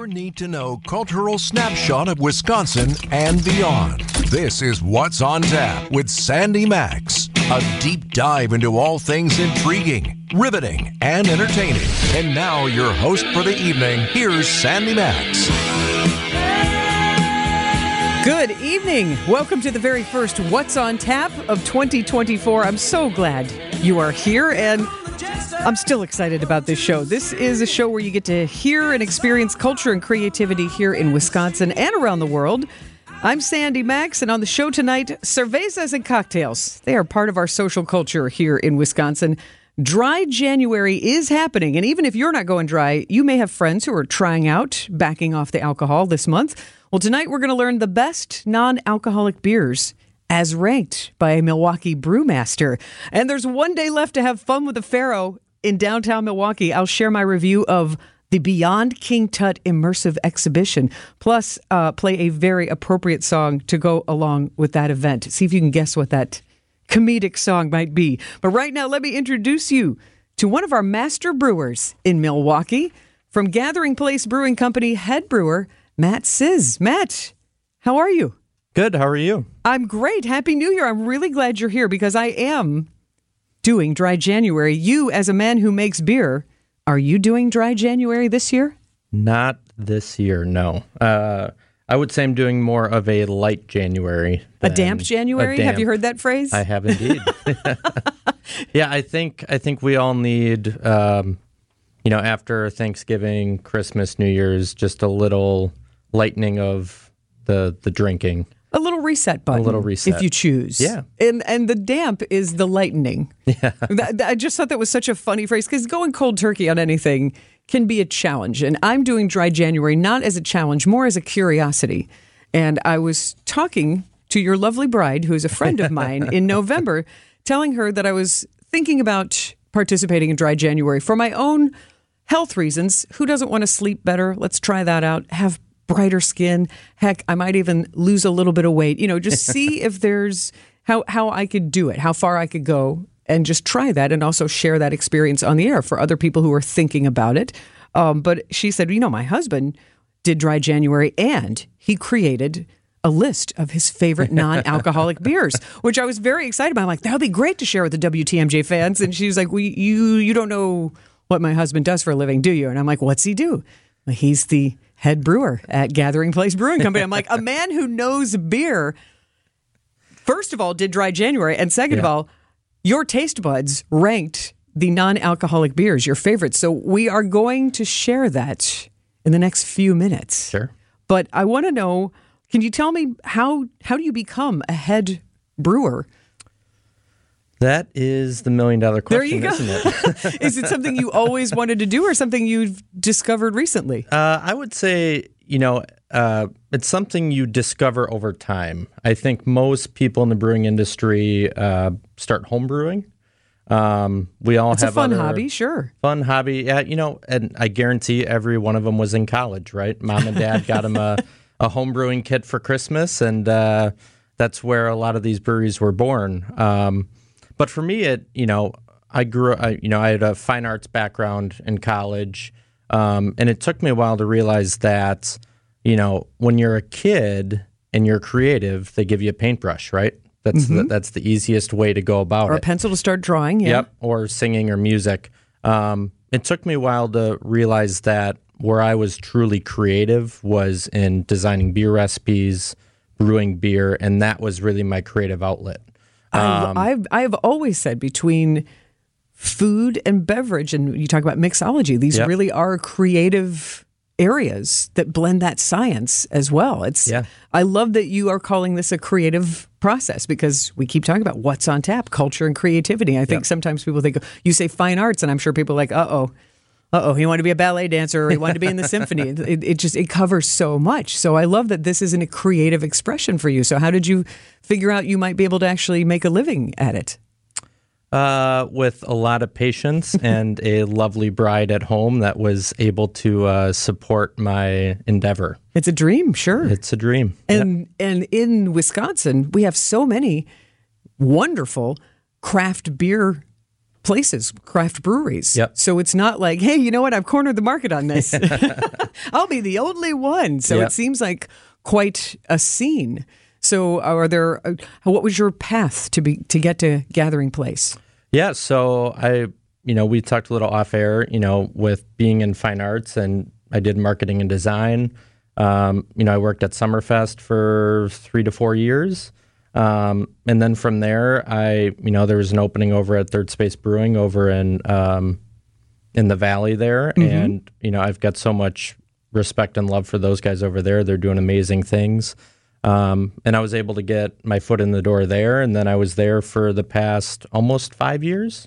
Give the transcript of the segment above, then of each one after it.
Your need to know cultural snapshot of Wisconsin and beyond. This is What's on Tap with Sandy Max. A deep dive into all things intriguing, riveting, and entertaining. And now, your host for the evening, here's Sandy Max. Good evening. Welcome to the very first What's on Tap of 2024. I'm so glad you are here and I'm still excited about this show. This is a show where you get to hear and experience culture and creativity here in Wisconsin and around the world. I'm Sandy Max, and on the show tonight, cervezas and cocktails. They are part of our social culture here in Wisconsin. Dry January is happening, and even if you're not going dry, you may have friends who are trying out backing off the alcohol this month. Well, tonight we're going to learn the best non alcoholic beers as ranked by a Milwaukee brewmaster. And there's one day left to have fun with the Pharaoh in downtown Milwaukee. I'll share my review of the Beyond King Tut immersive exhibition, plus uh, play a very appropriate song to go along with that event. See if you can guess what that comedic song might be. But right now, let me introduce you to one of our master brewers in Milwaukee from Gathering Place Brewing Company head brewer, Matt Siz. Matt, how are you? Good. How are you? I'm great. Happy New Year. I'm really glad you're here because I am doing dry January. You, as a man who makes beer, are you doing dry January this year? Not this year, no. Uh, I would say I'm doing more of a light January. A damp January? a damp- Have you heard that phrase? I have indeed. yeah, I think I think we all need, um, you know, after Thanksgiving, Christmas, New Year's, just a little lightening of the the drinking. A little reset button. A little reset. If you choose. Yeah. And and the damp is the lightening. Yeah. I just thought that was such a funny phrase because going cold turkey on anything can be a challenge. And I'm doing dry January not as a challenge, more as a curiosity. And I was talking to your lovely bride, who is a friend of mine, in November, telling her that I was thinking about participating in dry January for my own health reasons. Who doesn't want to sleep better? Let's try that out. Have brighter skin. Heck, I might even lose a little bit of weight. You know, just see if there's how how I could do it, how far I could go, and just try that, and also share that experience on the air for other people who are thinking about it. Um, but she said, you know, my husband did dry January, and he created a list of his favorite non-alcoholic beers, which I was very excited about. I'm like, that would be great to share with the WTMJ fans. And she was like, "We, you, you don't know what my husband does for a living, do you?" And I'm like, "What's he do?" Well, he's the head brewer at Gathering Place Brewing Company. I'm like, a man who knows beer. First of all, did dry January, and second of all, your taste buds ranked the non-alcoholic beers your favorites. So we are going to share that in the next few minutes. Sure. But I want to know, can you tell me how how do you become a head brewer? That is the million dollar There question, you go. isn't it? Is it something you always wanted to do or something you've discovered recently? Uh, I would say, you know, uh, it's something you discover over time. I think most people in the brewing industry uh, start home brewing. Um, we all It's a have fun hobby, sure. Fun hobby, yeah. You know, and I guarantee every one of them was in college, right? Mom and dad got them a, a home brewing kit for Christmas, and uh, that's where a lot of these breweries were born. Um, but for me, it you know, I grew, I, you know, I had a fine arts background in college, um, and it took me a while to realize that, you know, when you're a kid and you're creative, they give you a paintbrush, right? That's the, that's the easiest way to go about it. Or a pencil to start drawing. Yeah. Yep, or singing or music. Um, it took me a while to realize that where I was truly creative was in designing beer recipes, brewing beer, and that was really my creative outlet. Um, I, I've I've always said between food and beverage, and you talk about mixology. These Yep. really are creative areas that blend that science as well. It's Yeah. I love that you are calling this a creative process because we keep talking about what's on tap, culture and creativity. I think sometimes people think you say fine arts, and I'm sure people are like, uh oh. Uh oh, he wanted to be a ballet dancer or he wanted to be in the symphony. It, it just it covers so much. So I love that this isn't a creative expression for you. So how did you figure out you might be able to actually make a living at it? uh, with a lot of patience and a lovely bride at home that was able to uh, support my endeavor. It's a dream, sure. It's a dream. and and in Wisconsin, we have so many wonderful craft beer places, craft breweries. Yep. So it's not like, hey, you know what? I've cornered the market on this. I'll be the only one. So Yep. it seems like quite a scene. So are there? uh, What was your path to be to get to Gathering Place? Yeah, so I, you know, we talked a little off air, you know, with being in fine arts and I did marketing and design. Um, you know, I worked at Summerfest for three to four years. Um, and then from there, I, you know, there was an opening over at Third Space Brewing over in, um, in the valley there. And, you know, I've got so much respect and love for those guys over there. They're doing amazing things. Um, and I was able to get my foot in the door there. And then I was there for the past almost five years.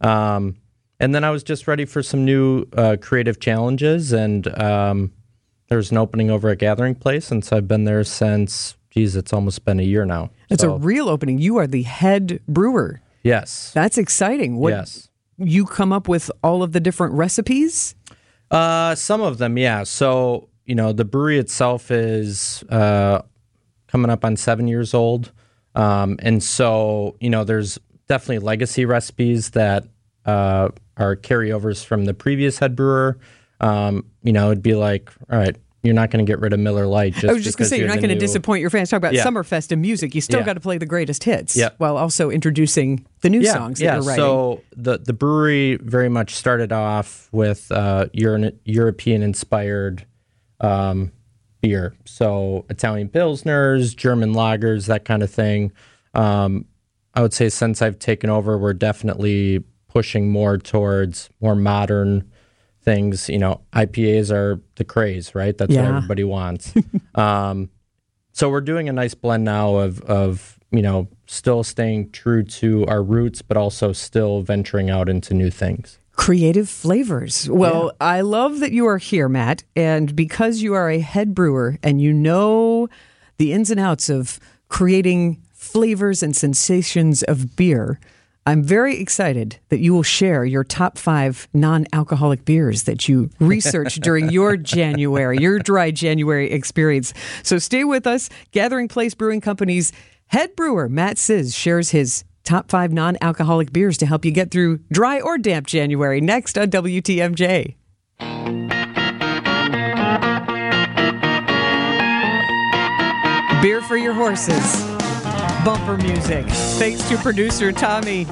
Um, and then I was just ready for some new uh, creative challenges. And um, there an opening over at Gathering Place. And so I've been there since, geez, it's almost been a year now. It's So, a real opening. You are the head brewer. yes. That's exciting. What yes. you come up with all of the different recipes? Uh, some of them, yeah. So you know, the brewery itself is uh, coming up on seven years old, um, and so you know, there's definitely legacy recipes that uh, are carryovers from the previous head brewer. Um, you know, it'd be like, all right, you're not going to get rid of Miller Lite. Just I was just going to say, you're not going to new- disappoint your fans. Talk about Yeah. Summerfest and music. You still Yeah. got to play the greatest hits Yeah. while also introducing the new songs that yeah. you're writing. So the the brewery very much started off with uh, European inspired um, beer, so Italian pilsners, German lagers, that kind of thing. Um, I would say since I've taken over, we're definitely pushing more towards more modern things. You know, IPAs are the craze, right? That's what everybody wants. um, so we're doing a nice blend now of of you know still staying true to our roots, but also still venturing out into new things. Creative flavors. Well, I love that you are here, Matt. And because you are a head brewer and you know the ins and outs of creating flavors and sensations of beer, I'm very excited that you will share your top five non alcoholic beers that you researched during your January, your dry January experience. So stay with us. Gathering Place Brewing Company's head brewer, Matt Siz, shares his top five non alcoholic beers to help you get through dry or damp January next on WTMJ. Beer for your horses. Bumper music. Thanks to producer Tommy.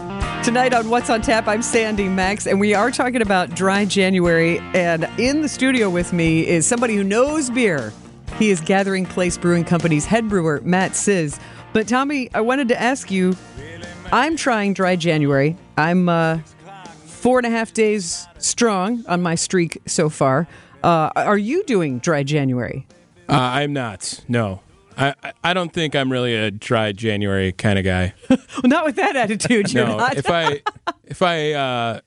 Tonight on What's on Tap, I'm Sandy Max, and we are talking about dry January. And in the studio with me is somebody who knows beer. He is Gathering Place Brewing Company's head brewer, Matt Sizz. But Tommy, I wanted to ask you I'm trying dry January. I'm uh, four and a half days strong on my streak so far. Uh, are you doing dry January? Uh, I'm not. No, I, I- I don't think I'm really a dry January kind of guy. Well, not with that attitude. You're No, not. if I if I uh,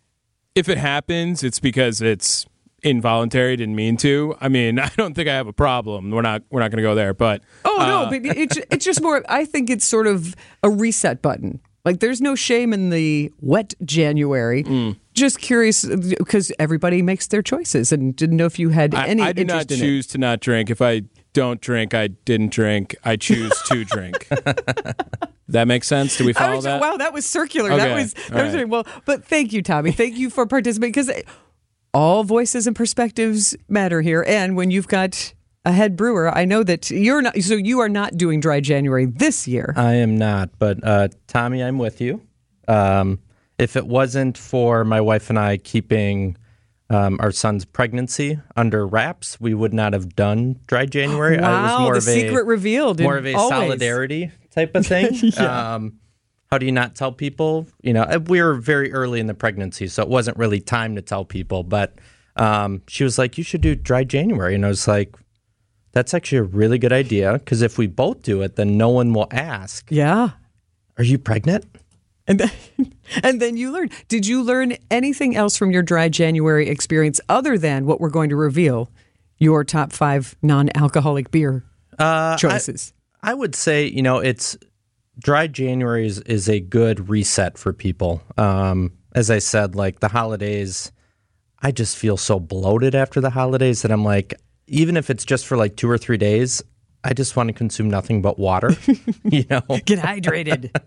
if it happens, it's because it's involuntary. Didn't mean to. I mean, I don't think I have a problem. We're not we're not going to go there. But Oh uh, no, but it's it's just more. I think it's sort of a reset button. Like there's no shame in the wet January. Mm. Just curious because everybody makes their choices, and didn't know if you had I, any I did not interest in it. choose to not drink. If I don't drink, I didn't drink. I choose to drink. that makes sense. Do we I follow was, that? Wow, that was circular. That was that all was right. well. But thank you, Tommy. Thank you for participating because all voices and perspectives matter here. And when you've got a head brewer, I know that you're not. So you are not doing dry January this year. I am not, but uh, Tommy, I'm with you. Um, if it wasn't for my wife and I keeping um, our son's pregnancy under wraps, we would not have done dry January. I was Wow, more the of secret a, revealed. more of a always. solidarity type of thing. um, how do you not tell people? You know, uh, we were very early in the pregnancy, so it wasn't really time to tell people. But um, she was like, "You should do dry January," and I was like, "That's actually a really good idea because if we both do it, then no one will ask." Yeah. Are you pregnant? And then, and then you learn. Did you learn anything else from your dry January experience other than what we're going to reveal? Your top five non-alcoholic beer Uh, choices. I, I would say, you know, it's dry January is, is a good reset for people. Um, as I said, like the holidays, I just feel so bloated after the holidays that I'm like, even if it's just for like two or three days, I just want to consume nothing but water, you know? Get hydrated.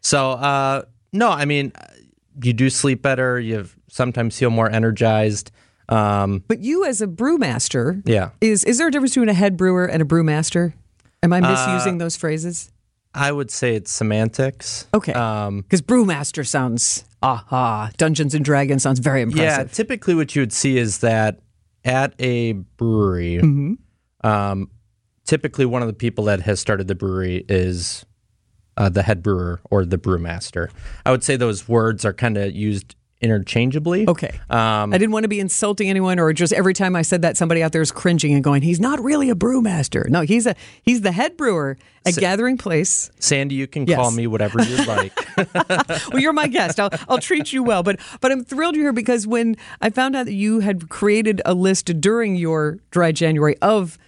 So, uh, no, I mean, you do sleep better. You sometimes feel more energized. Um, But you, as a brewmaster, yeah, is is there a difference between a head brewer and a brewmaster? Am Uh, I misusing those phrases? I would say it's semantics. Okay. Um, Because brewmaster sounds aha. Dungeons and Dragons sounds very impressive. yeah, typically what you would see is that at a brewery, Mm-hmm. um, typically one of the people that has started the brewery is uh, the head brewer or the brewmaster. I would say those words are kind of used interchangeably. Okay. Um, I didn't want to be insulting anyone, or just every time I said that, somebody out there is cringing and going, "He's not really a brewmaster." No, he's a he's the head brewer at Gathering Place. Sandy, you can Yes. call me whatever you'd like. Well, you're my guest. I'll I'll treat you well. But but I'm thrilled you're here because when I found out that you had created a list during your dry January of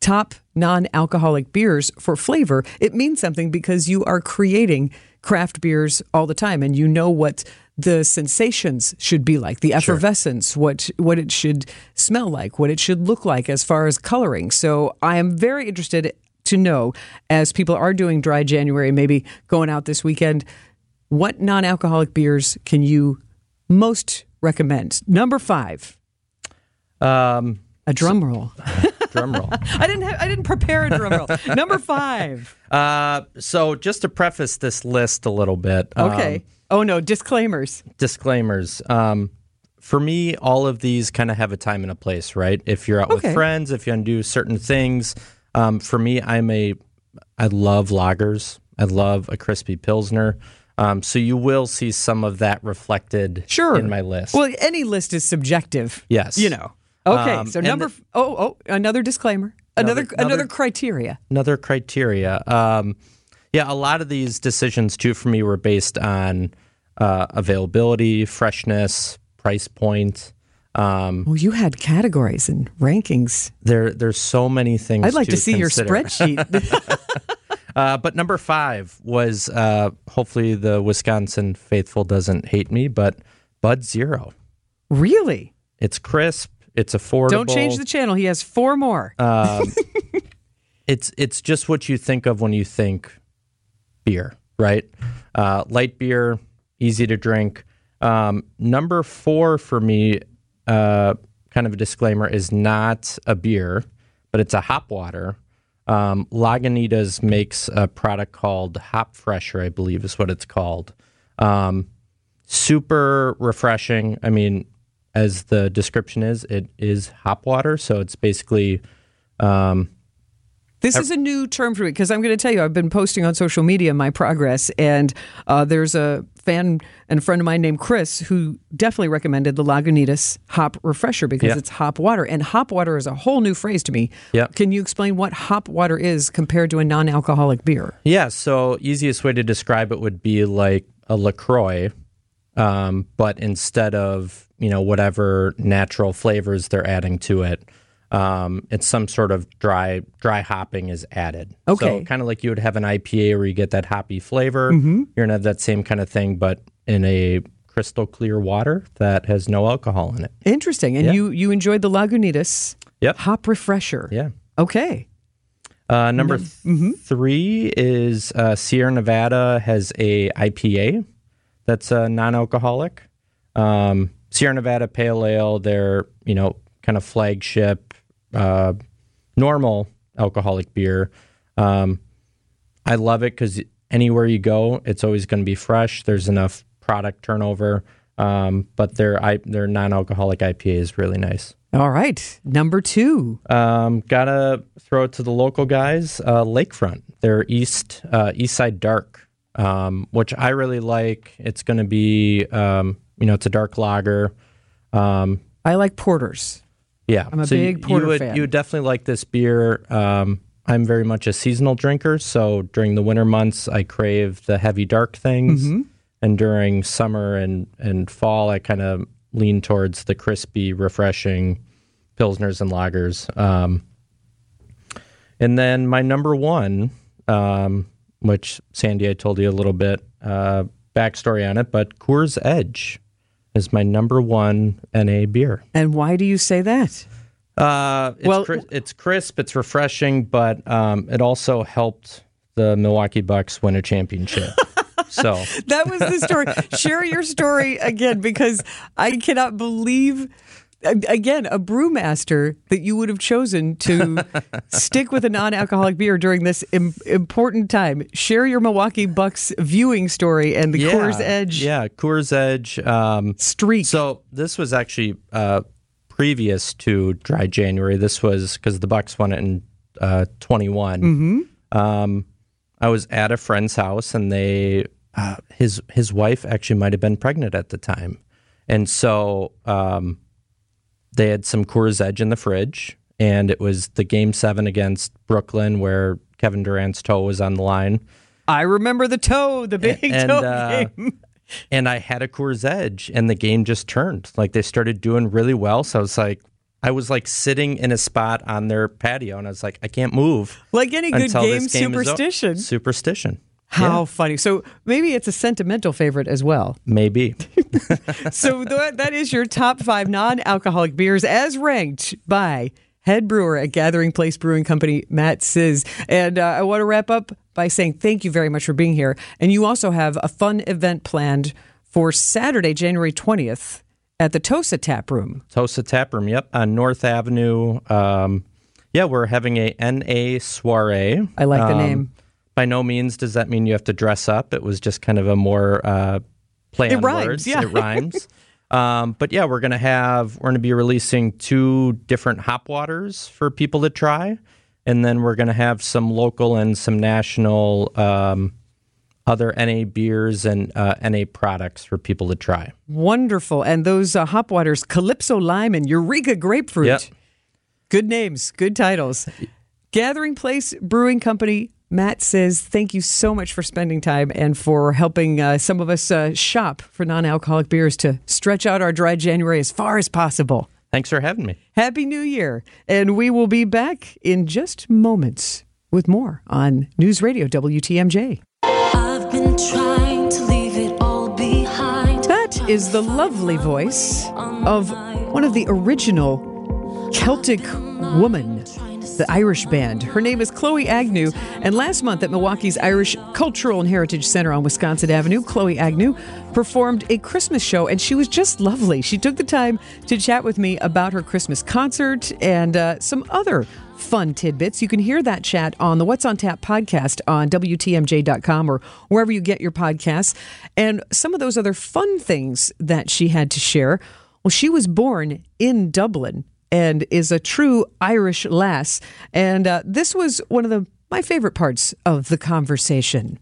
top non-alcoholic beers for flavor, it means something because you are creating craft beers all the time and you know what the sensations should be like, the effervescence, what what it should smell like, what it should look like as far as coloring. So I am very interested to know as people are doing dry January, maybe going out this weekend, what non-alcoholic beers can you most recommend? Number 5. Um, A drum roll. drum roll. I didn't have, I didn't prepare a drum roll. Number 5. Uh, so just to preface this list a little bit. um, Okay. oh no, disclaimers. disclaimers. Um, for me, all of these kind of have a time and a place, right? If you're out Okay. with friends, if you to certain things. Um, for me, I'm a, I love lagers. I love a crispy pilsner. Um, so you will see some of that reflected Sure. in my list. Well, any list is subjective. Yes. You know. Okay. Um, so number the- oh oh another disclaimer. Another Another- another, criteria. another criteria. Um, yeah, a lot of these decisions too for me were based on uh, availability, freshness, price point. Um, Well, you had categories and rankings. there, there's so many things. I'd like to, see consider. your spreadsheet. Uh, but number five was uh, hopefully the Wisconsin faithful doesn't hate me, but Bud Zero. really? It's crisp. It's affordable. Don't change the channel. He has four more. Um, it's it's just what you think of when you think beer, right? Uh, light beer, easy to drink. Um, number four for me, uh, kind of a disclaimer, is not a beer, but it's a hop water. Um, Lagunitas makes a product called Hop Fresher, I believe is what it's called. Um, super refreshing. I mean, as the description is, it is hop water, so it's basically um, This is a new term for me because I'm going to tell you, I've been posting on social media my progress, and uh, there's a fan and a friend of mine named Chris who definitely recommended the Lagunitas Hop Refresher because Yeah. it's hop water, and hop water is a whole new phrase to me. Yeah. Can you explain what hop water is compared to a non-alcoholic beer? Yeah, so easiest way to describe it would be like a LaCroix, um, but instead of, you know, whatever natural flavors they're adding to it, um, it's some sort of dry dry hopping is added. Okay. So kind of like you would have an IPA where you get that hoppy flavor. You're gonna have that same kind of thing, but in a crystal clear water that has no alcohol in it. Interesting. And Yeah. you you enjoyed the Lagunitas Yep. Hop Refresher. Yeah. Okay. Uh, number th- three is uh, Sierra Nevada has a IPA that's uh, non-alcoholic. Um, Sierra Nevada Pale Ale, their you know kind of flagship uh, normal alcoholic beer. Um, I love it because anywhere you go, it's always going to be fresh. There's enough product turnover, um, but their I, their non-alcoholic IPA is really nice. All right. Number two. Um, gotta throw it to the local guys. Uh, Lakefront, their East uh, East Side Dark, um, which I really like. It's going to be, um, you know, it's a dark lager. Um, I like porters. yeah, I'm a So you- big porter you would, fan. You would definitely like this beer. Um, I'm very much a seasonal drinker, so during the winter months, I crave the heavy dark things, Mm-hmm. and during summer and and fall, I kind of lean towards the crispy, refreshing pilsners and lagers. Um, and then my number one, um, which Sandy, I told you a little bit uh, backstory on it, but Coors Edge is my number one NA beer. And why do you say that? Uh, it's, Well- cri- it's crisp, it's refreshing, but um, it also helped the Milwaukee Bucks win a championship. So that was the story. Share your story again because I cannot believe again a brewmaster that you would have chosen to stick with a non-alcoholic beer during this Im- important time. Share your Milwaukee Bucks viewing story and the yeah, Coors Edge. Yeah, Coors Edge um, streak. So this was actually uh, previous to Dry January. This was because the Bucks won it in uh, 21. Mm-hmm. Um, I was at a friend's house, and they uh, his his wife actually might have been pregnant at the time, and so um, they had some Coors Edge in the fridge, and it was the Game Seven against Brooklyn where Kevin Durant's toe was on the line. I remember the toe, the big and, toe uh, game. and I had a Coors Edge, and the game just turned. Like they started doing really well, so I was like, I was like sitting in a spot on their patio, and I was like, I can't move. Like any good game, game superstition. Superstition. How Yeah, funny. So maybe it's a sentimental favorite as well. maybe. So that, that is your top five non alcoholic beers as ranked by head brewer at Gathering Place Brewing Company, Matt Sizz. And uh, I want to wrap up by saying thank you very much for being here. And you also have a fun event planned for Saturday, January 20th at the Tosa Tap Room. Tosa Tap Room. Yep, on North Avenue. Um, yeah, we're having a NA soiree. I like the Um, name. By no means does that mean you have to dress up. It was just kind of a more uh, play It on rhymes, words. yeah. It rhymes. Um, but yeah, we're gonna have we're gonna be releasing two different hop waters for people to try, and then we're gonna have some local and some national um, other NA beers and uh, NA products for people to try. Wonderful. And those uh, hop waters, Calypso Lime and Eureka Grapefruit. Yep. Good names, good titles. Gathering Place Brewing Company. Matt says, thank you so much for spending time and for helping uh, some of us uh, shop for non alcoholic beers to stretch out our dry January as far as possible. Thanks for having me. Happy New Year. And we will be back in just moments with more on News Radio WTMJ. I've been trying to leave it all behind. That is the lovely voice of one of the original Celtic woman, the Irish band. Her name is Chloe Agnew, and last month at Milwaukee's Irish Cultural and Heritage Center on Wisconsin Avenue, Chloe Agnew performed a Christmas show, and she was just lovely. She took the time to chat with me about her Christmas concert and uh, some other fun tidbits. You can hear that chat on the What's on Tap podcast on WTMJ.com or wherever you get your podcasts. And some of those other fun things that she had to share. Well, she was born in Dublin and is a true Irish lass. And uh, this was one of the my favorite parts of the conversation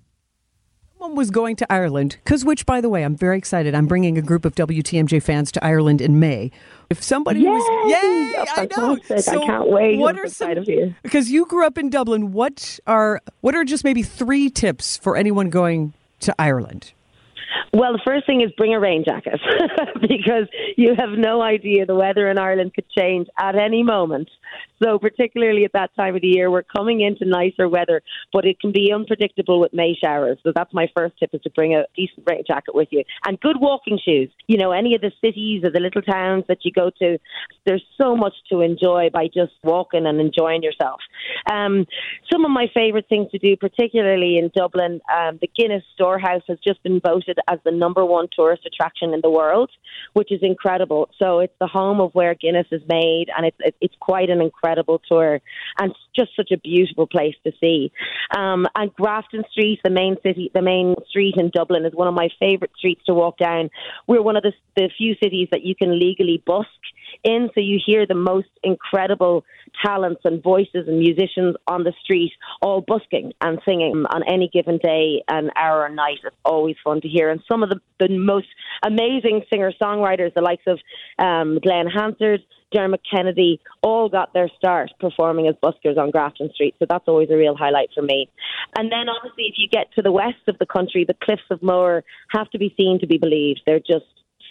someone was going to Ireland, because which, by the way, I'm very excited. I'm bringing a group of WTMJ fans to Ireland in May. If somebody was, Yay! yay, Oh, I know. fantastic. I can't wait. What I'm are some? for you. Because you grew up in Dublin. What are what are just maybe three tips for anyone going to Ireland? Well, the first thing is bring a rain jacket because you have no idea the weather in Ireland could change at any moment. So, particularly at that time of the year, we're coming into nicer weather, but it can be unpredictable with May showers. So, that's my first tip: is to bring a decent rain jacket with you and good walking shoes. You know, any of the cities or the little towns that you go to, there's so much to enjoy by just walking and enjoying yourself. Um, some of my favourite things to do, particularly in Dublin, um, the Guinness Storehouse has just been voted as the number one tourist attraction in the world, which is incredible. So it's the home of where Guinness is made, and it's it's- it's quite an incredible tour, and just such a beautiful place to see. Um, and Grafton Street, the main city, the main street in Dublin, is one of my favourite streets to walk down. We're one of the, the few cities that you can legally busk in, so you hear the most incredible talents and voices and musicians on the street all busking and singing on any given day and hour or night. It's always fun to hear. And some of the, the most amazing singer songwriters, the likes of um, Glen Hansard, Dermot Kennedy, all got their start performing as buskers on Grafton Street. So that's always a real highlight for me. And then, obviously, if you get to the west of the country, the cliffs of Moher have to be seen to be believed. They're just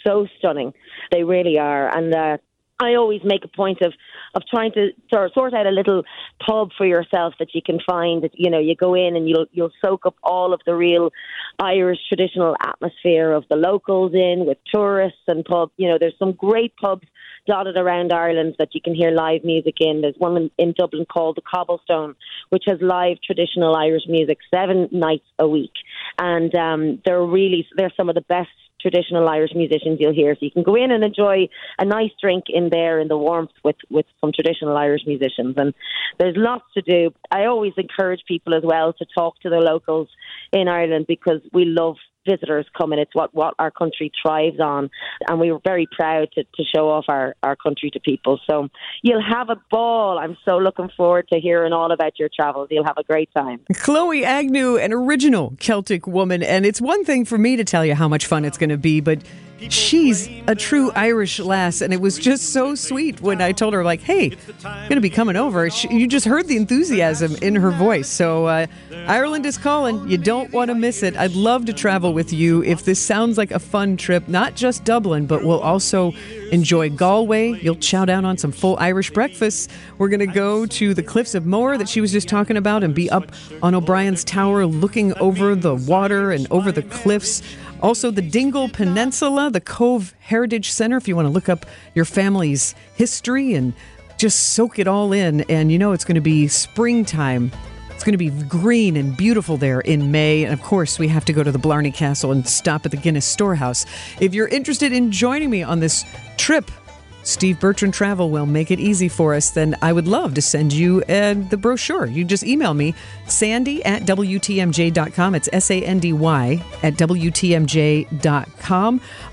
so stunning. They really are. And uh, I always make a point of of trying to sort sort out a little pub for yourself that you can find. That you know, you go in and you'll you'll soak up all of the real Irish traditional atmosphere of the locals in with tourists and pub. You know, there's some great pubs dotted around Ireland that you can hear live music in. There's one in, in Dublin called the Cobblestone, which has live traditional Irish music seven nights a week, and um, they're really they're some of the best traditional Irish musicians you'll hear. So you can go in and enjoy a nice drink in there in the warmth with, with some traditional Irish musicians. And there's lots to do. I always encourage people as well to talk to the locals in Ireland because we love visitors coming. It's what, what our country thrives on. And we were very proud to, to show off our, our country to people. So you'll have a ball. I'm so looking forward to hearing all about your travels. You'll have a great time. Chloe Agnew, an original Celtic woman. And it's one thing for me to tell you how much fun it's going to be, but she's a true Irish lass, and it was just so sweet when I told her, like, "Hey, I'm going to be coming over." She, you just heard the enthusiasm in her voice. So uh, Ireland is calling. You don't want to miss it. I'd love to travel with you if this sounds like a fun trip. Not just Dublin, but we'll also enjoy Galway. You'll chow down on some full Irish breakfasts. We're going to go to the cliffs of Moher that she was just talking about and be up on O'Brien's Tower looking over the water and over the cliffs. Also, the Dingle Peninsula, the Cobh Heritage Center, if you want to look up your family's history and just soak it all in. And you know, it's going to be springtime. It's going to be green and beautiful there in May. And of course, we have to go to the Blarney Castle and stop at the Guinness Storehouse. If you're interested in joining me on this trip, Steve Bertrand Travel will make it easy for us, then I would love to send you uh, the brochure. You just email me, sandy at WTMJ.com. It's S A N D Y at WTMJ.com.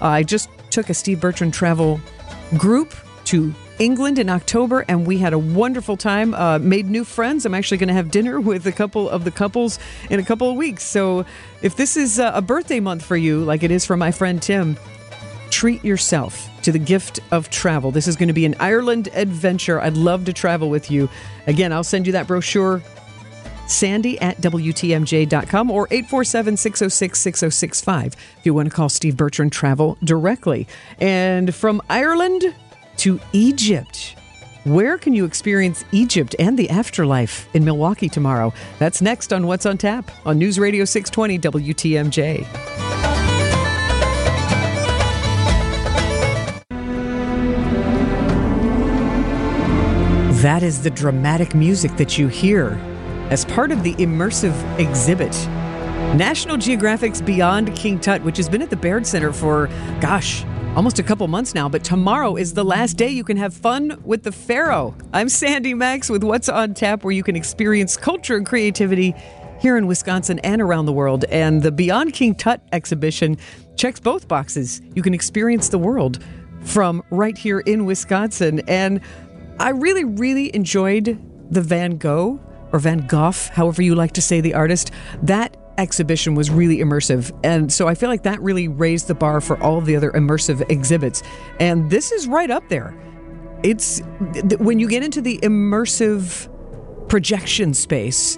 Uh, I just took a Steve Bertrand Travel group to England in October, and we had a wonderful time. Uh, made new friends. I'm actually going to have dinner with a couple of the couples in a couple of weeks. So, if this is uh, a birthday month for you, like it is for my friend Tim, treat yourself to the gift of travel. This is going to be an Ireland adventure. I'd love to travel with you. Again, I'll send you that brochure. Sandy at WTMJ.com or 847 606 6065 if you want to call Steve Bertrand Travel directly. And from Ireland to Egypt. Where can you experience Egypt and the afterlife in Milwaukee tomorrow? That's next on What's on Tap on News Radio 620 WTMJ. That is the dramatic music that you hear as part of the immersive exhibit. National Geographic's Beyond King Tut, which has been at the Baird Center for, gosh, almost a couple months now, but tomorrow is the last day you can have fun with the Pharaoh. I'm Sandy Max with What's on Tap, where you can experience culture and creativity here in Wisconsin and around the world. And the Beyond King Tut exhibition checks both boxes. You can experience the world from right here in Wisconsin. And I really, really enjoyed the Van Gogh or Van Gogh, however you like to say the artist. That exhibition was really immersive. And so I feel like that really raised the bar for all the other immersive exhibits. And this is right up there. It's when you get into the immersive projection space,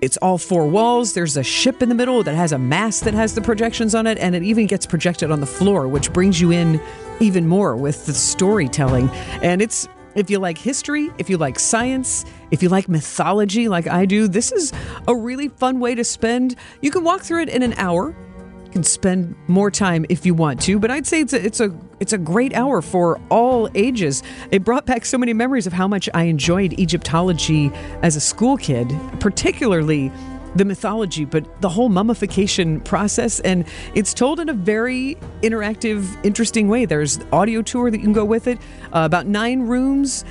it's all four walls. There's a ship in the middle that has a mast that has the projections on it, and it even gets projected on the floor, which brings you in even more with the storytelling. And it's if you like history, if you like science, if you like mythology like I do, this is a really fun way to spend. You can walk through it in an hour. You can spend more time if you want to, but I'd say it's a it's a it's a great hour for all ages. It brought back so many memories of how much I enjoyed Egyptology as a school kid, particularly the mythology, but the whole mummification process. And it's told in a very interactive, interesting way. There's audio tour that you can go with it, uh, about nine rooms,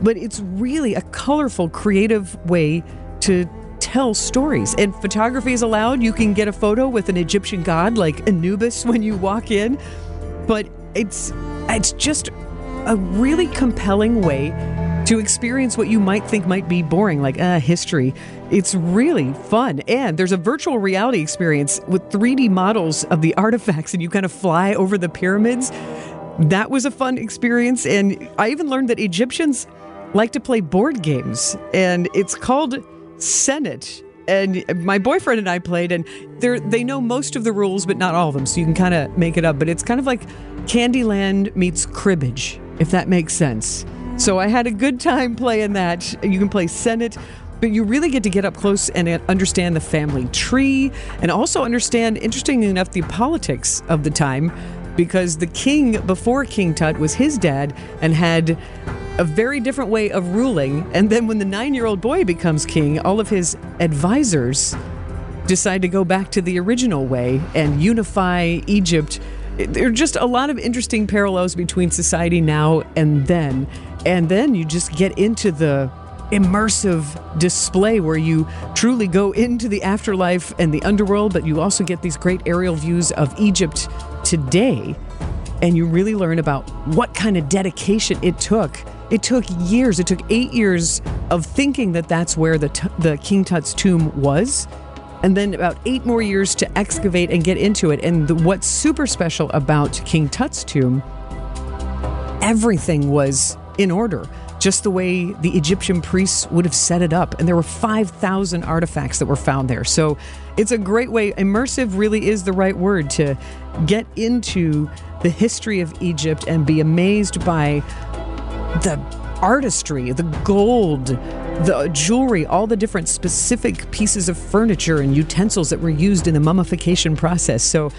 but it's really a colorful, creative way to tell stories. And photography is allowed. You can get a photo with an Egyptian god like Anubis when you walk in, but it's it's just a really compelling way to experience what you might think might be boring, like uh, history. It's really fun. And there's a virtual reality experience with 3D models of the artifacts, and you kind of fly over the pyramids. That was a fun experience. And I even learned that Egyptians like to play board games, and it's called Senet. And my boyfriend and I played, and they they know most of the rules, but not all of them. So you can kind of make it up. But it's kind of like Candyland meets cribbage, if that makes sense. So I had a good time playing that. You can play Senet, but you really get to get up close and uh, understand the family tree and also understand, interestingly enough, the politics of the time. because the king before King Tut was his dad and had a very different way of ruling. And then when the nine year old boy becomes king, all of his advisors decide to go back to the original way and unify Egypt. There are just a lot of interesting parallels between society now and then. And then you just get into the immersive display where you truly go into the afterlife and the underworld, but you also get these great aerial views of Egypt today. And you really learn about what kind of dedication it took. It took years. It took eight years of thinking that that's where the, t- the King Tut's tomb was and then about eight more years to excavate and get into it. And the, what's super special about King Tut's tomb, everything was in order, just the way the Egyptian priests would have set it up. And there were 5,000 artifacts that were found there. So it's a great way. Immersive really is the right word to get into the history of Egypt and be amazed by the artistry, the gold, the jewelry, all the different specific pieces of furniture and utensils that were used in the mummification process. So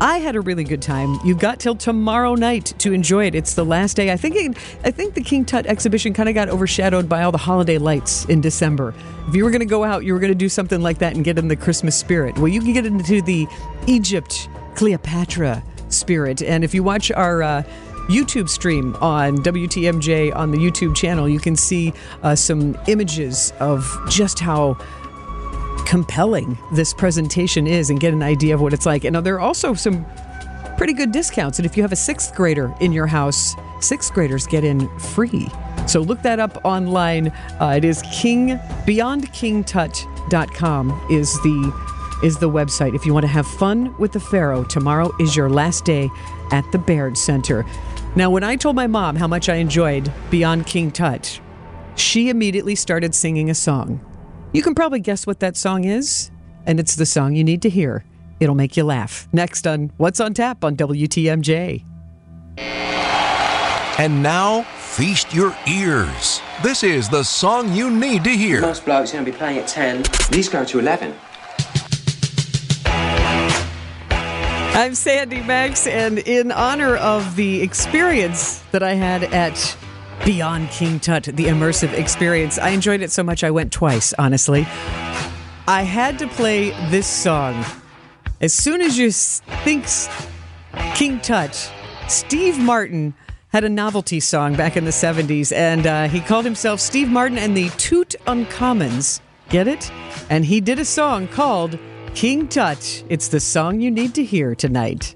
I had a really good time. You've got till tomorrow night to enjoy it. It's the last day. I think it, I think the King Tut exhibition kind of got overshadowed by all the holiday lights in December. If you were going to go out, you were going to do something like that and get in the Christmas spirit. Well, you can get into the Egypt Cleopatra spirit. And if you watch our uh, YouTube stream on WTMJ on the YouTube channel, you can see uh, some images of just how compelling this presentation is and get an idea of what it's like. And there are also some pretty good discounts. And if you have a sixth grader in your house, sixth graders get in free. So look that up online. Uh, it is King BeyondKingTut.com is the is the website. If you want to have fun with the Pharaoh, tomorrow is your last day at the Baird Center. Now, when I told my mom how much I enjoyed Beyond King Tut, she immediately started singing a song. You can probably guess what that song is, and it's the song you need to hear. It'll make you laugh. Next on What's on Tap on WTMJ. And now, feast your ears. This is the song you need to hear. Most blokes are going to be playing at 10. These go to 11. I'm Sandy Max, and in honor of the experience that I had at Beyond King Tut, the immersive experience, I enjoyed it so much I went twice, honestly. I had to play this song. As soon as you think King Tut, Steve Martin had a novelty song back in the 70s, and uh, he called himself Steve Martin and the Toot Uncommons. Get it? And he did a song called King Tut. It's the song you need to hear tonight.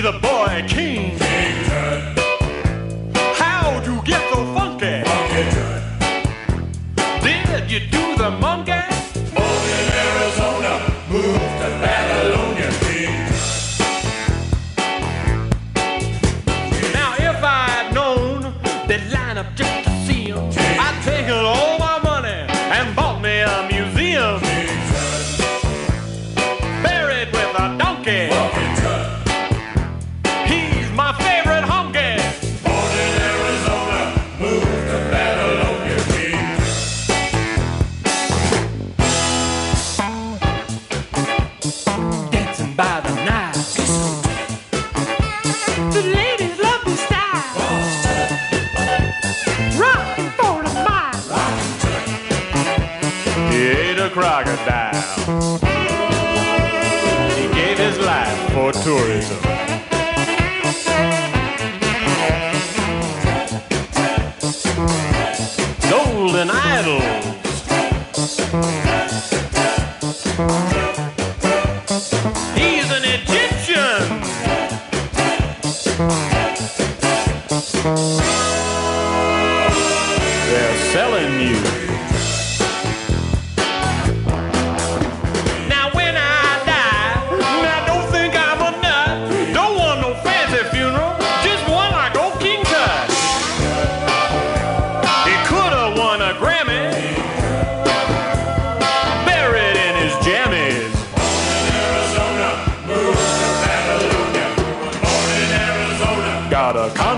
The boy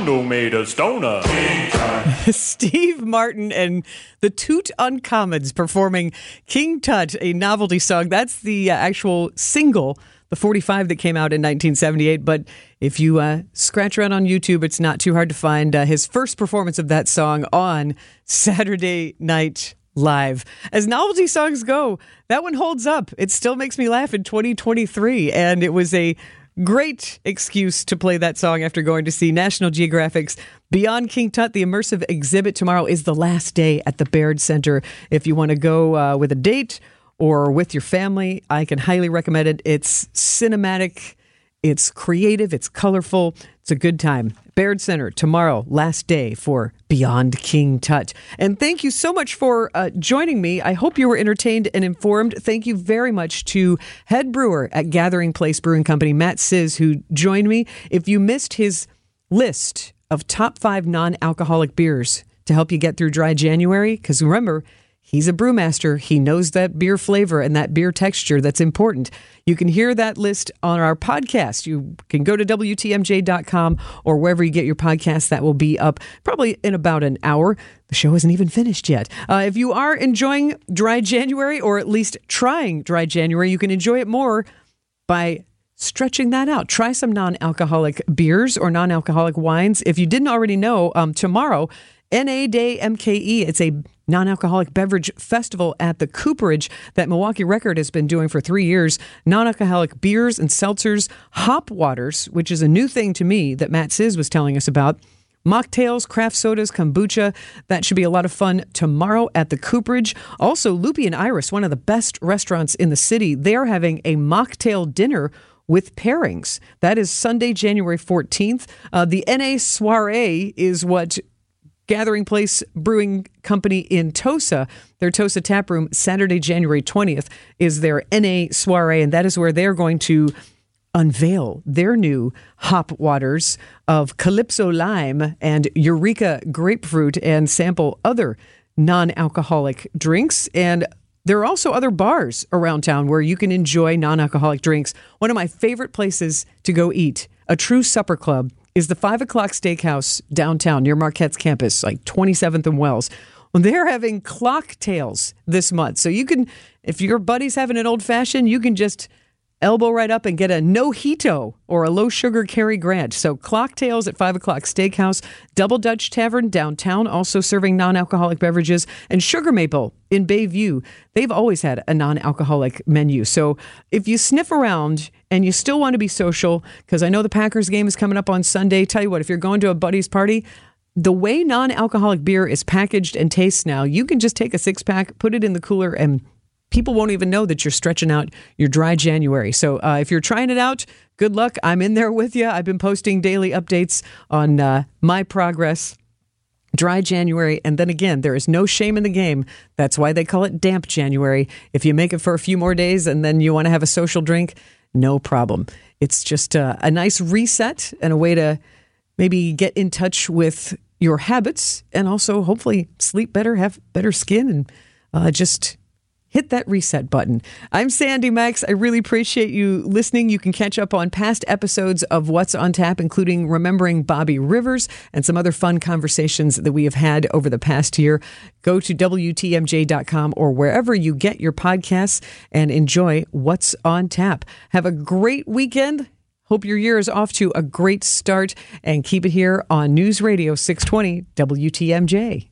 Made a stoner. Steve Martin and the Toot Uncommons performing King Tut, a novelty song. That's the uh, actual single, the 45 that came out in 1978. But if you uh, scratch around on YouTube, it's not too hard to find uh, his first performance of that song on Saturday Night Live. As novelty songs go, that one holds up. It still makes me laugh in 2023. And it was a great excuse to play that song after going to see National Geographic's Beyond King Tut. The immersive exhibit tomorrow is the last day at the Baird Center. If you want to go uh, with a date or with your family, I can highly recommend it. It's cinematic. It's creative, it's colorful, it's a good time. Baird Center tomorrow, last day for Beyond King Tut. And thank you so much for uh, joining me. I hope you were entertained and informed. Thank you very much to head brewer at Gathering Place Brewing Company, Matt Siz, who joined me. If you missed his list of top five non alcoholic beers to help you get through dry January, because remember, He's a brewmaster. He knows that beer flavor and that beer texture that's important. You can hear that list on our podcast. You can go to WTMJ.com or wherever you get your podcast. That will be up probably in about an hour. The show isn't even finished yet. Uh, if you are enjoying Dry January or at least trying Dry January, you can enjoy it more by stretching that out. Try some non alcoholic beers or non alcoholic wines. If you didn't already know, um, tomorrow, NA Day MKE, it's a non alcoholic beverage festival at the Cooperage that Milwaukee Record has been doing for three years. Non alcoholic beers and seltzers, hop waters, which is a new thing to me that Matt Siz was telling us about. Mocktails, craft sodas, kombucha. That should be a lot of fun tomorrow at the Cooperage. Also, Lupi and Iris, one of the best restaurants in the city, they're having a mocktail dinner with pairings. That is Sunday, January 14th. Uh, the NA Soiree is what Gathering Place Brewing Company in Tosa, their Tosa tap room, Saturday, January 20th, is their NA soiree, and that is where they're going to unveil their new hop waters of Calypso Lime and Eureka Grapefruit and sample other non alcoholic drinks. And there are also other bars around town where you can enjoy non alcoholic drinks. One of my favorite places to go eat, a true supper club, is the five o'clock steakhouse downtown near Marquette's campus, like 27th and Wells. Well, they're having clock tails this month. So you can, if your buddy's having an old fashioned, you can just elbow right up and get a nojito or a low sugar Cary Grant. So Clocktails at 5 o'clock Steakhouse, Double Dutch Tavern downtown, also serving non-alcoholic beverages, and Sugar Maple in Bayview. They've always had a non-alcoholic menu. So if you sniff around and you still want to be social, because I know the Packers game is coming up on Sunday, tell you what, if you're going to a buddy's party, the way non-alcoholic beer is packaged and tastes now, you can just take a six pack, put it in the cooler, and people won't even know that you're stretching out your dry January. So uh, if you're trying it out, good luck. I'm in there with you. I've been posting daily updates on uh, my progress. Dry January, and then again, there is no shame in the game. That's why they call it damp January. If you make it for a few more days and then you want to have a social drink, no problem. It's just a, a nice reset and a way to maybe get in touch with your habits and also hopefully sleep better, have better skin, and uh, just hit that reset button. I'm Sandy Maxx. I really appreciate you listening. You can catch up on past episodes of What's on Tap, including remembering Bobby Rivers and some other fun conversations that we have had over the past year. Go to WTMJ.com or wherever you get your podcasts and enjoy What's on Tap. Have a great weekend. Hope your year is off to a great start and keep it here on News Radio 620 WTMJ.